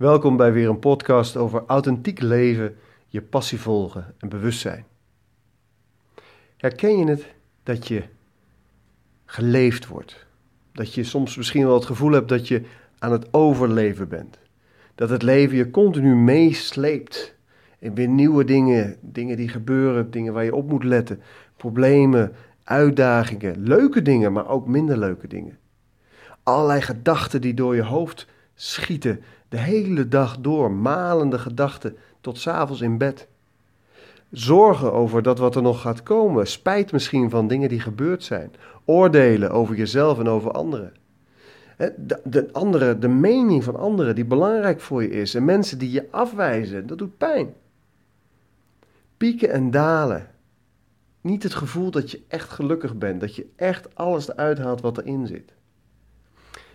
Welkom bij weer een podcast over authentiek leven, je passie volgen en bewustzijn. Herken je het dat je geleefd wordt? Dat je soms misschien wel het gevoel hebt dat je aan het overleven bent. Dat het leven je continu meesleept. En weer nieuwe dingen, dingen die gebeuren, dingen waar je op moet letten, problemen, uitdagingen, leuke dingen, maar ook minder leuke dingen. Allerlei gedachten die door je hoofd schieten, de hele dag door, malende gedachten tot s'avonds in bed. Zorgen over dat wat er nog gaat komen, spijt misschien van dingen die gebeurd zijn, oordelen over jezelf en over anderen. De, de, andere, de mening van anderen die belangrijk voor je is en mensen die je afwijzen, dat doet pijn. Pieken en dalen. Niet het gevoel dat je echt gelukkig bent, dat je echt alles eruit haalt wat erin zit.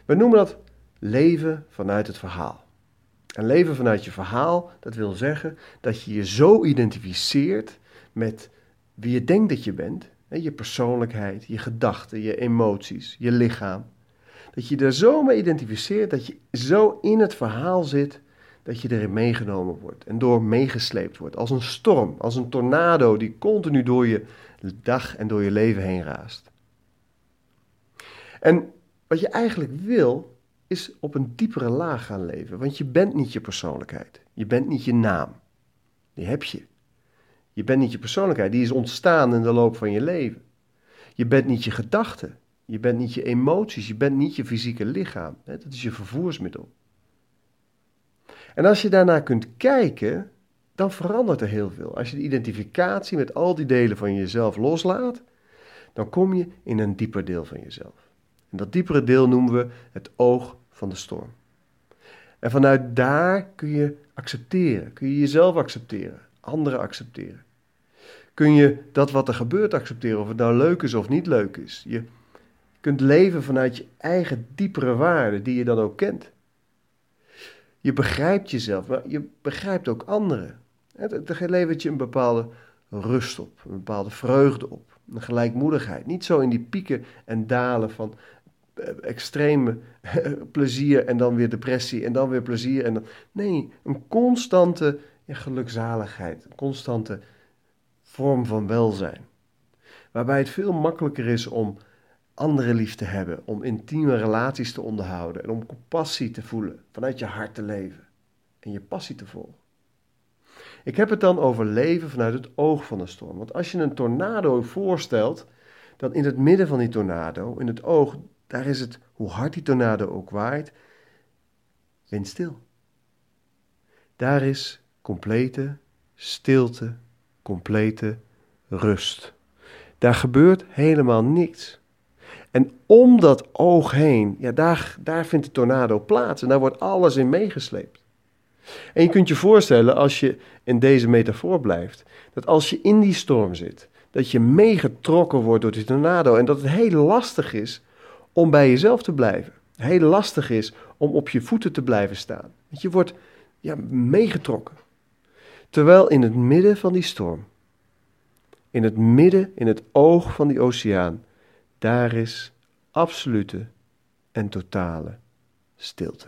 We noemen dat leven vanuit het verhaal. En leven vanuit je verhaal, dat wil zeggen dat je je zo identificeert met wie je denkt dat je bent. Je persoonlijkheid, je gedachten, je emoties, je lichaam. Dat je er zo mee identificeert dat je zo in het verhaal zit dat je erin meegenomen wordt en door meegesleept wordt. Als een storm, als een tornado die continu door je dag en door je leven heen raast. En wat je eigenlijk wil, is op een diepere laag gaan leven. Want je bent niet je persoonlijkheid. Je bent niet je naam. Die heb je. Je bent niet je persoonlijkheid. Die is ontstaan in de loop van je leven. Je bent niet je gedachten. Je bent niet je emoties. Je bent niet je fysieke lichaam. Dat is je vervoersmiddel. En als je daarnaar kunt kijken, dan verandert er heel veel. Als je de identificatie met al die delen van jezelf loslaat, dan kom je in een dieper deel van jezelf. En dat diepere deel noemen we het oog van de storm. En vanuit daar kun je accepteren, kun je jezelf accepteren, anderen accepteren. Kun je dat wat er gebeurt accepteren, of het nou leuk is of niet leuk is. Je kunt leven vanuit je eigen diepere waarden, die je dan ook kent. Je begrijpt jezelf, maar je begrijpt ook anderen. Het levert je een bepaalde rust op, een bepaalde vreugde op, een gelijkmoedigheid. Niet zo in die pieken en dalen van extreme plezier en dan weer depressie en dan weer plezier. En dan, nee, een constante gelukzaligheid, een constante vorm van welzijn. Waarbij het veel makkelijker is om anderen lief te hebben, om intieme relaties te onderhouden en om compassie te voelen, vanuit je hart te leven en je passie te volgen. Ik heb het dan over leven vanuit het oog van de storm. Want als je een tornado voorstelt, dan in het midden van die tornado, in het oog, daar is het, hoe hard die tornado ook waait, windstil. Daar is complete stilte, complete rust. Daar gebeurt helemaal niks. En om dat oog heen, ja, daar, daar vindt de tornado plaats en daar wordt alles in meegesleept. En je kunt je voorstellen, als je in deze metafoor blijft, dat als je in die storm zit, dat je meegetrokken wordt door die tornado en dat het heel lastig is om bij jezelf te blijven. Heel lastig is om op je voeten te blijven staan. Want je wordt ja, meegetrokken. Terwijl in het midden van die storm, in het midden, in het oog van die oceaan, daar is absolute en totale stilte.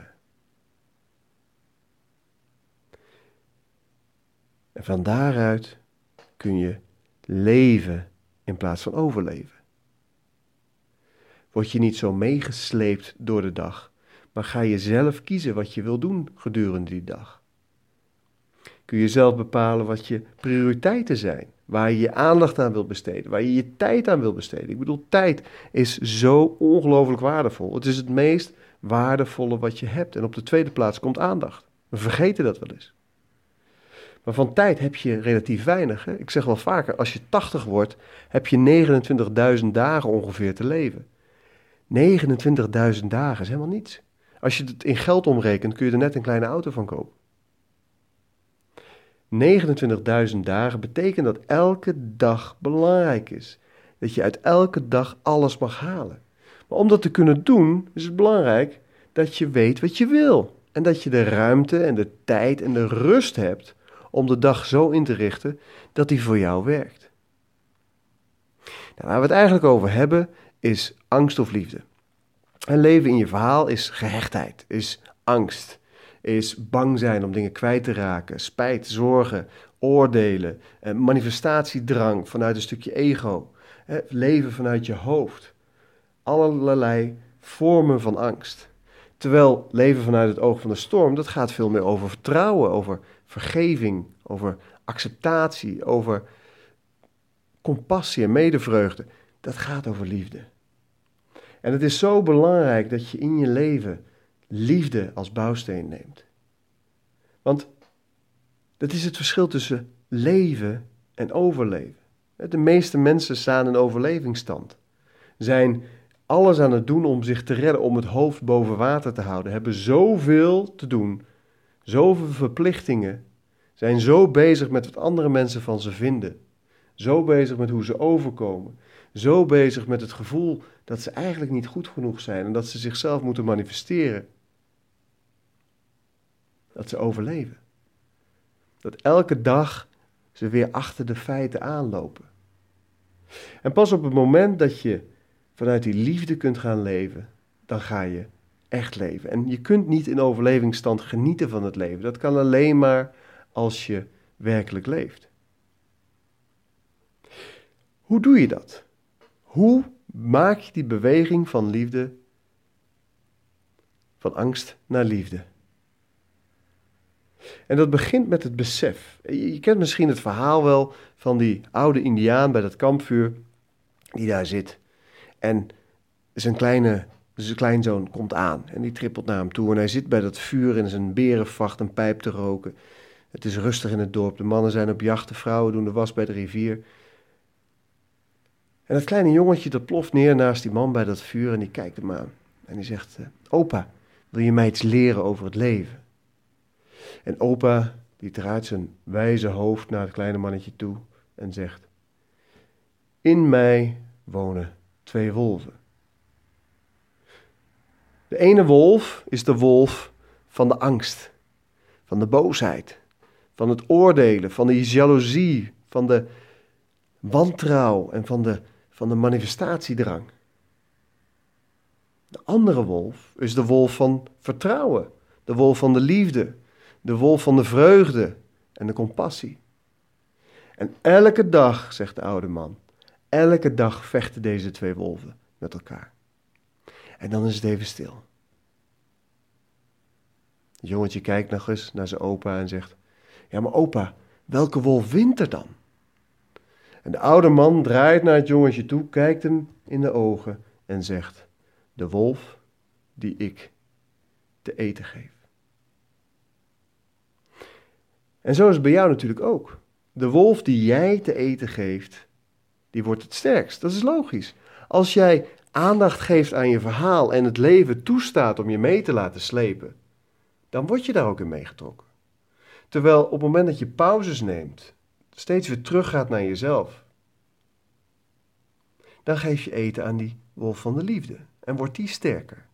En van daaruit kun je leven in plaats van overleven. Word je niet zo meegesleept door de dag, maar ga je zelf kiezen wat je wil doen gedurende die dag. Kun je zelf bepalen wat je prioriteiten zijn, waar je je aandacht aan wil besteden, waar je je tijd aan wil besteden. Ik bedoel, tijd is zo ongelooflijk waardevol. Het is het meest waardevolle wat je hebt. En op de tweede plaats komt aandacht. We vergeten dat wel eens. Maar van tijd heb je relatief weinig. Hè? Ik zeg wel vaker, als je 80 wordt, heb je 29.000 dagen ongeveer te leven. 29.000 dagen is helemaal niets. Als je het in geld omrekent, kun je er net een kleine auto van kopen. 29.000 dagen betekent dat elke dag belangrijk is. Dat je uit elke dag alles mag halen. Maar om dat te kunnen doen, is het belangrijk dat je weet wat je wil. En dat je de ruimte en de tijd en de rust hebt om de dag zo in te richten dat die voor jou werkt. Nou, waar we het eigenlijk over hebben, is angst of liefde. En leven in je verhaal is gehechtheid, is angst, is bang zijn om dingen kwijt te raken, spijt, zorgen, oordelen, eh, manifestatiedrang vanuit een stukje ego, leven vanuit je hoofd. Allerlei vormen van angst. Terwijl leven vanuit het oog van de storm, dat gaat veel meer over vertrouwen, over vergeving, over acceptatie, over compassie en medevreugde. Dat gaat over liefde. En het is zo belangrijk dat je in je leven liefde als bouwsteen neemt. Want dat is het verschil tussen leven en overleven. De meeste mensen staan in overlevingsstand. Zijn alles aan het doen om zich te redden, om het hoofd boven water te houden. Hebben zoveel te doen, zoveel verplichtingen. Zijn zo bezig met wat andere mensen van ze vinden. Zo bezig met hoe ze overkomen. Zo bezig met het gevoel dat ze eigenlijk niet goed genoeg zijn en dat ze zichzelf moeten manifesteren. Dat ze overleven. Dat elke dag ze weer achter de feiten aanlopen. En pas op het moment dat je vanuit die liefde kunt gaan leven, dan ga je echt leven. En je kunt niet in overlevingsstand genieten van het leven. Dat kan alleen maar als je werkelijk leeft. Hoe doe je dat? Hoe maak je die beweging van liefde, van angst naar liefde? En dat begint met het besef. Je kent misschien het verhaal wel van die oude Indiaan bij dat kampvuur die daar zit. En zijn kleine zijn kleinzoon komt aan en die trippelt naar hem toe. En hij zit bij dat vuur in zijn berenvacht een pijp te roken. Het is rustig in het dorp. De mannen zijn op jacht, de vrouwen doen de was bij de rivier. En dat kleine jongetje dat ploft neer naast die man bij dat vuur en die kijkt hem aan. En die zegt, eh, opa, wil je mij iets leren over het leven? En opa, die draait zijn wijze hoofd naar het kleine mannetje toe en zegt, in mij wonen twee wolven. De ene wolf is de wolf van de angst, van de boosheid, van het oordelen, van de jaloezie, van de wantrouw en van de van de manifestatiedrang. De andere wolf is de wolf van vertrouwen, de wolf van de liefde, de wolf van de vreugde en de compassie. En elke dag, zegt de oude man, elke dag vechten deze twee wolven met elkaar. En dan is het even stil. Het jongetje kijkt nog eens naar zijn opa en zegt: Ja, maar opa, welke wolf wint er dan? En de oude man draait naar het jongetje toe, kijkt hem in de ogen en zegt: De wolf die ik te eten geef. En zo is het bij jou natuurlijk ook. De wolf die jij te eten geeft, die wordt het sterkst. Dat is logisch. Als jij aandacht geeft aan je verhaal en het leven toestaat om je mee te laten slepen, dan word je daar ook in meegetrokken. Terwijl op het moment dat je pauzes neemt steeds weer teruggaat naar jezelf, dan geef je eten aan die wolf van de liefde en wordt die sterker.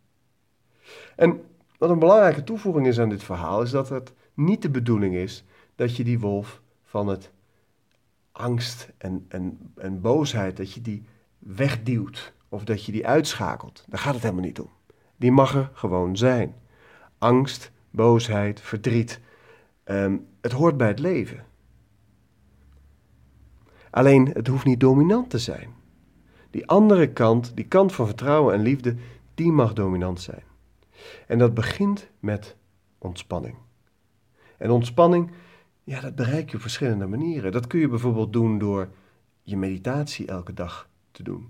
En wat een belangrijke toevoeging is aan dit verhaal, is dat het niet de bedoeling is dat je die wolf van het angst en, en, en boosheid, dat je die wegduwt of dat je die uitschakelt. Daar gaat het helemaal niet om. Die mag er gewoon zijn. Angst, boosheid, verdriet, ehm, het hoort bij het leven. Alleen het hoeft niet dominant te zijn. Die andere kant, die kant van vertrouwen en liefde, die mag dominant zijn. En dat begint met ontspanning. En ontspanning, ja, dat bereik je op verschillende manieren. Dat kun je bijvoorbeeld doen door je meditatie elke dag te doen.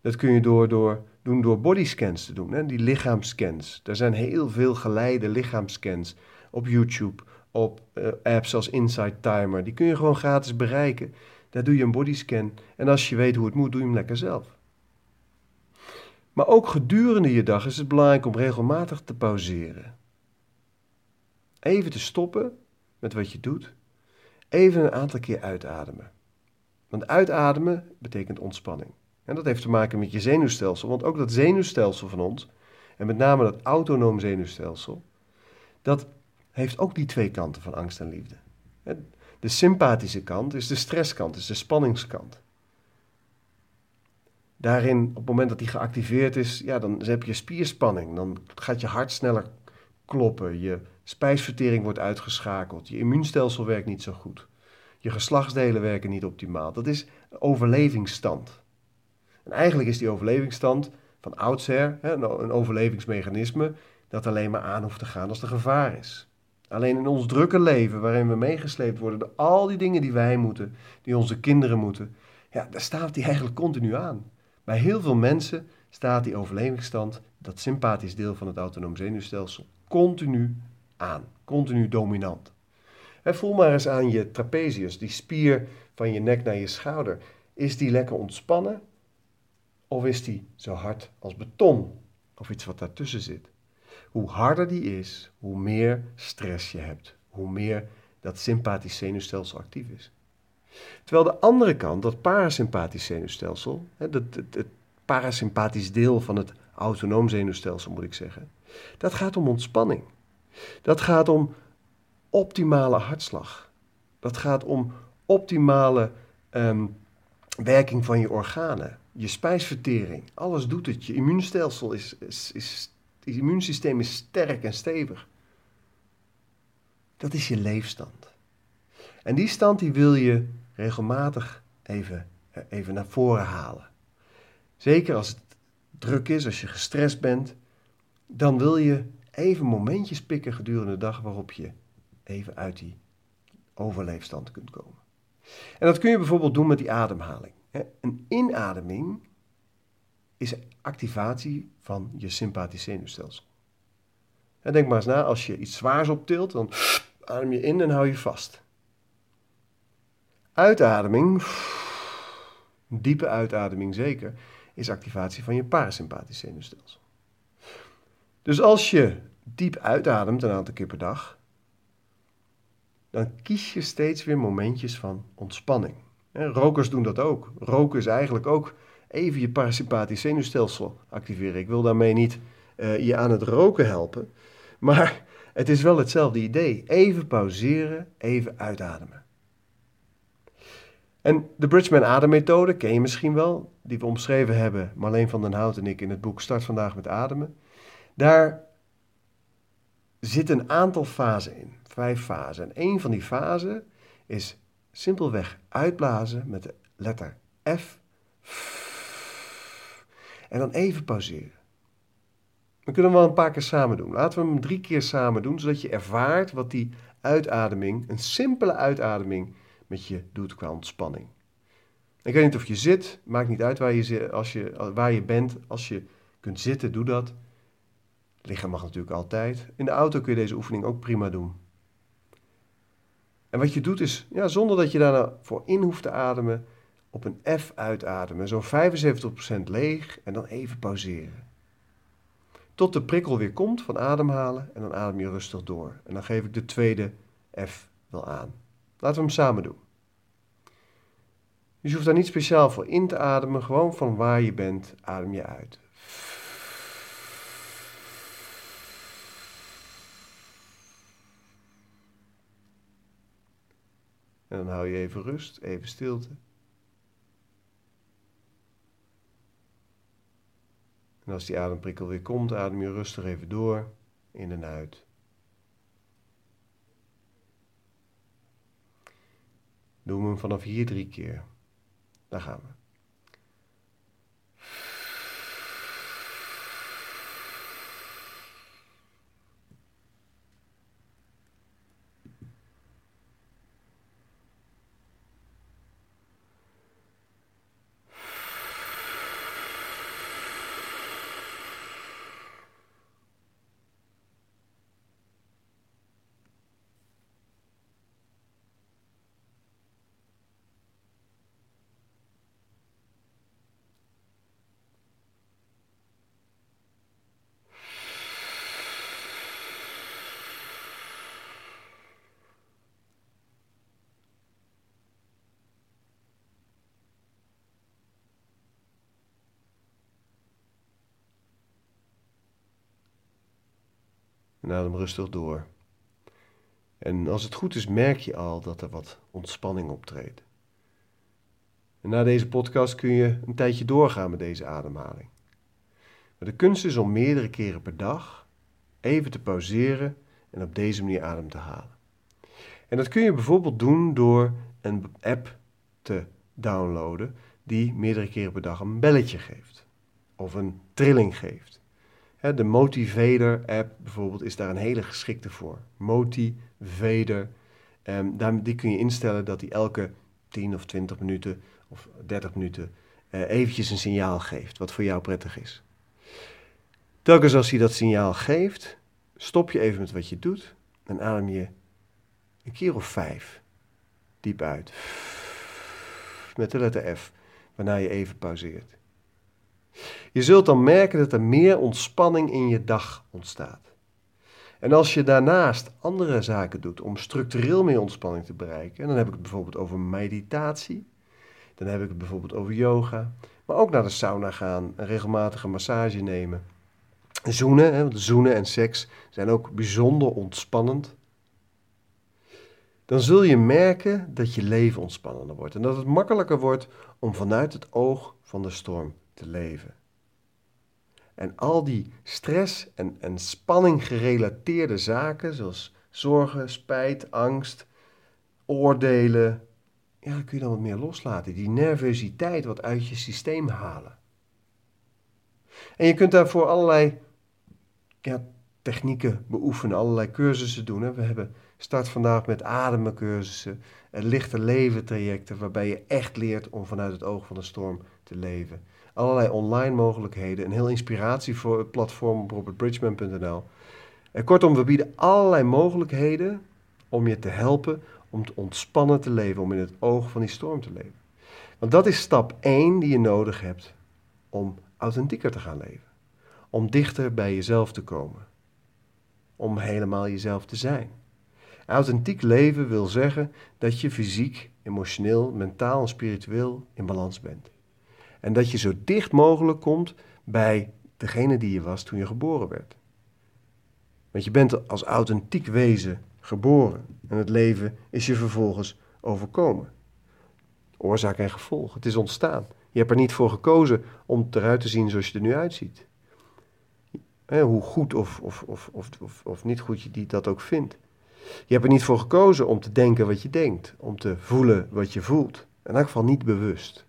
Dat kun je door, door, doen door bodyscans te doen, hè? die lichaamscans. Er zijn heel veel geleide lichaamscans op YouTube, op uh, apps als Insight Timer. Die kun je gewoon gratis bereiken. Daar doe je een bodyscan en als je weet hoe het moet, doe je hem lekker zelf. Maar ook gedurende je dag is het belangrijk om regelmatig te pauzeren. Even te stoppen met wat je doet. Even een aantal keer uitademen. Want uitademen betekent ontspanning. En dat heeft te maken met je zenuwstelsel. Want ook dat zenuwstelsel van ons, en met name dat autonoom zenuwstelsel, dat heeft ook die twee kanten van angst en liefde. De sympathische kant is de stresskant, is de spanningskant. Daarin, op het moment dat die geactiveerd is, ja, dan heb je spierspanning. Dan gaat je hart sneller kloppen. Je spijsvertering wordt uitgeschakeld, je immuunstelsel werkt niet zo goed, je geslachtsdelen werken niet optimaal. Dat is overlevingsstand. En eigenlijk is die overlevingsstand van oudsher een overlevingsmechanisme dat alleen maar aan hoeft te gaan als er gevaar is. Alleen in ons drukke leven, waarin we meegesleept worden door al die dingen die wij moeten, die onze kinderen moeten, ja, daar staat die eigenlijk continu aan. Bij heel veel mensen staat die overlevingsstand, dat sympathisch deel van het autonoom zenuwstelsel, continu aan, continu dominant. En voel maar eens aan je trapezius, die spier van je nek naar je schouder. Is die lekker ontspannen of is die zo hard als beton of iets wat daartussen zit? Hoe harder die is, hoe meer stress je hebt, hoe meer dat sympathisch zenuwstelsel actief is. Terwijl de andere kant, dat parasympathisch zenuwstelsel, het, het, parasympathisch deel van het autonoom zenuwstelsel moet ik zeggen, dat gaat om ontspanning. Dat gaat om optimale hartslag. Dat gaat om optimale ehm, werking van je organen, je spijsvertering. Alles doet het. Je immuunstelsel is, is, is het immuunsysteem is sterk en stevig. Dat is je leefstand. En die stand die wil je regelmatig even, eh, even naar voren halen. Zeker als het druk is, als je gestrest bent, dan wil je even momentjes pikken gedurende de dag waarop je even uit die overleefstand kunt komen. En dat kun je bijvoorbeeld doen met die ademhaling. Een inademing is activatie van je sympathisch zenuwstelsel. denk maar eens na, als je iets zwaars optilt, dan adem je in en hou je vast. Uitademing, diepe uitademing zeker, is activatie van je parasympathisch zenuwstelsel. Dus als je diep uitademt een aantal keer per dag, dan kies je steeds weer momentjes van ontspanning. Rokers doen dat ook. Roken is eigenlijk ook even je parasympathisch zenuwstelsel activeren. Ik wil daarmee niet uh, je aan het roken helpen, maar het is wel hetzelfde idee. Even pauzeren, even uitademen. En de Bridgman ademmethode ken je misschien wel, die we omschreven hebben, Marleen van den Hout en ik in het boek Start vandaag met ademen. Daar zit een aantal fasen in, vijf fasen. En een van die fasen is simpelweg uitblazen met de letter F. En dan even pauzeren. We kunnen wel een paar keer samen doen. Laten we hem drie keer samen doen, zodat je ervaart wat die uitademing, een simpele uitademing, met je doet qua ontspanning. Ik weet niet of je zit, maakt niet uit waar je, als je, waar je bent. Als je kunt zitten, doe dat. Liggen mag natuurlijk altijd. In de auto kun je deze oefening ook prima doen. En wat je doet is, ja, zonder dat je daar nou voor in hoeft te ademen, op een F uitademen, zo'n 75% leeg en dan even pauzeren. Tot de prikkel weer komt van ademhalen en dan adem je rustig door. En dan geef ik de tweede F wel aan. Laten we hem samen doen. Dus je hoeft daar niet speciaal voor in te ademen, gewoon van waar je bent, adem je uit. En dan hou je even rust, even stilte. En als die ademprikkel weer komt, adem je rustig even door, in en uit. Doen we hem vanaf hier drie keer. Daar gaan we. En adem rustig door. En als het goed is, merk je al dat er wat ontspanning optreedt. En na deze podcast kun je een tijdje doorgaan met deze ademhaling. Maar de kunst is om meerdere keren per dag even te pauzeren en op deze manier adem te halen. En dat kun je bijvoorbeeld doen door een app te downloaden die meerdere keren per dag een belletje geeft of een trilling geeft. De Motivator app bijvoorbeeld is daar een hele geschikte voor. Motivator, ehm, die kun je instellen dat die elke 10 of 20 minuten of 30 minuten uh, eventjes een signaal geeft wat voor jou prettig is. Telkens als hij dat signaal geeft, stop je even met wat je doet en adem je een keer of vijf diep uit. Met de letter F, waarna je even pauzeert. Je zult dan merken dat er meer ontspanning in je dag ontstaat. En als je daarnaast andere zaken doet om structureel meer ontspanning te bereiken, en dan heb ik het bijvoorbeeld over meditatie, dan heb ik het bijvoorbeeld over yoga, maar ook naar de sauna gaan, een regelmatige massage nemen. Zoenen, hè, want zoenen en seks zijn ook bijzonder ontspannend. Dan zul je merken dat je leven ontspannender wordt en dat het makkelijker wordt om vanuit het oog van de storm te leven. En al die stress en, en spanning gerelateerde zaken, zoals zorgen, spijt, angst, oordelen, ja, kun je dan wat meer loslaten. Die nervositeit wat uit je systeem halen. En je kunt daarvoor allerlei ja, technieken beoefenen, allerlei cursussen doen. We hebben start vandaag met ademcursussen, lichte leven trajecten, waarbij je echt leert om vanuit het oog van de storm te leven. Allerlei online mogelijkheden, een heel inspiratieplatform op robertbridgman.nl. En kortom, we bieden allerlei mogelijkheden om je te helpen om te ontspannen te leven, om in het oog van die storm te leven. Want dat is stap 1 die je nodig hebt om authentieker te gaan leven. Om dichter bij jezelf te komen. Om helemaal jezelf te zijn. Authentiek leven wil zeggen dat je fysiek, emotioneel, mentaal en spiritueel in balans bent. En dat je zo dicht mogelijk komt bij degene die je was toen je geboren werd. Want je bent als authentiek wezen geboren en het leven is je vervolgens overkomen. Oorzaak en gevolg, het is ontstaan. Je hebt er niet voor gekozen om eruit te zien zoals je er nu uitziet. hoe goed of, of, of, of, of, niet goed je dat ook vindt. Je hebt er niet voor gekozen om te denken wat je denkt, om te voelen wat je voelt. In elk geval niet bewust.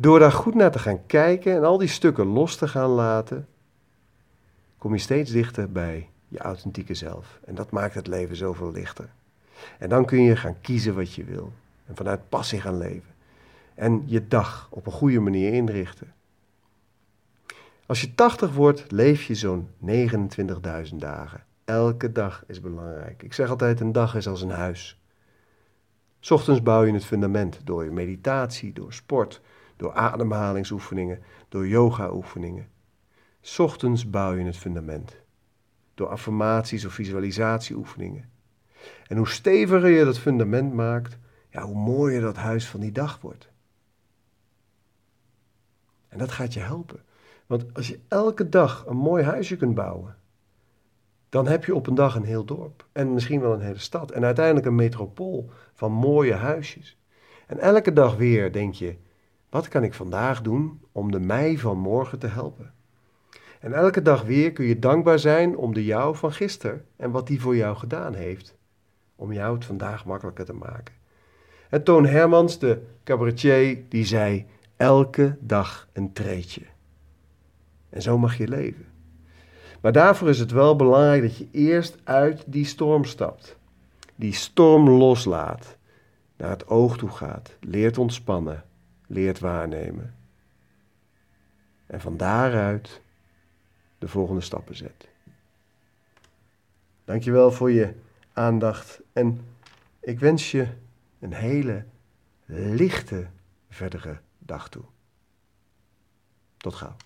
Door daar goed naar te gaan kijken en al die stukken los te gaan laten, kom je steeds dichter bij je authentieke zelf. En dat maakt het leven zoveel lichter. En dan kun je gaan kiezen wat je wil. En vanuit passie gaan leven. En je dag op een goede manier inrichten. Als je 80 wordt, leef je zo'n 29.000 dagen. Elke dag is belangrijk. Ik zeg altijd: een dag is als een huis. Ochtends bouw je het fundament door je meditatie, door sport, door ademhalingsoefeningen, door yoga-oefeningen. Ochtends bouw je het fundament. Door affirmaties of visualisatieoefeningen. En hoe steviger je dat fundament maakt, ja, hoe mooier dat huis van die dag wordt. En dat gaat je helpen. Want als je elke dag een mooi huisje kunt bouwen, dan heb je op een dag een heel dorp. En misschien wel een hele stad. En uiteindelijk een metropool van mooie huisjes. En elke dag weer denk je, wat kan ik vandaag doen om de mij van morgen te helpen? En elke dag weer kun je dankbaar zijn om de jou van gisteren en wat die voor jou gedaan heeft. Om jou het vandaag makkelijker te maken. En Toon Hermans, de cabaretier, die zei: elke dag een treetje. En zo mag je leven. Maar daarvoor is het wel belangrijk dat je eerst uit die storm stapt. Die storm loslaat. Naar het oog toe gaat. Leert ontspannen. Leert waarnemen. En van daaruit de volgende stappen zet. Dankjewel voor je aandacht en ik wens je een hele lichte verdere dag toe. Tot gauw.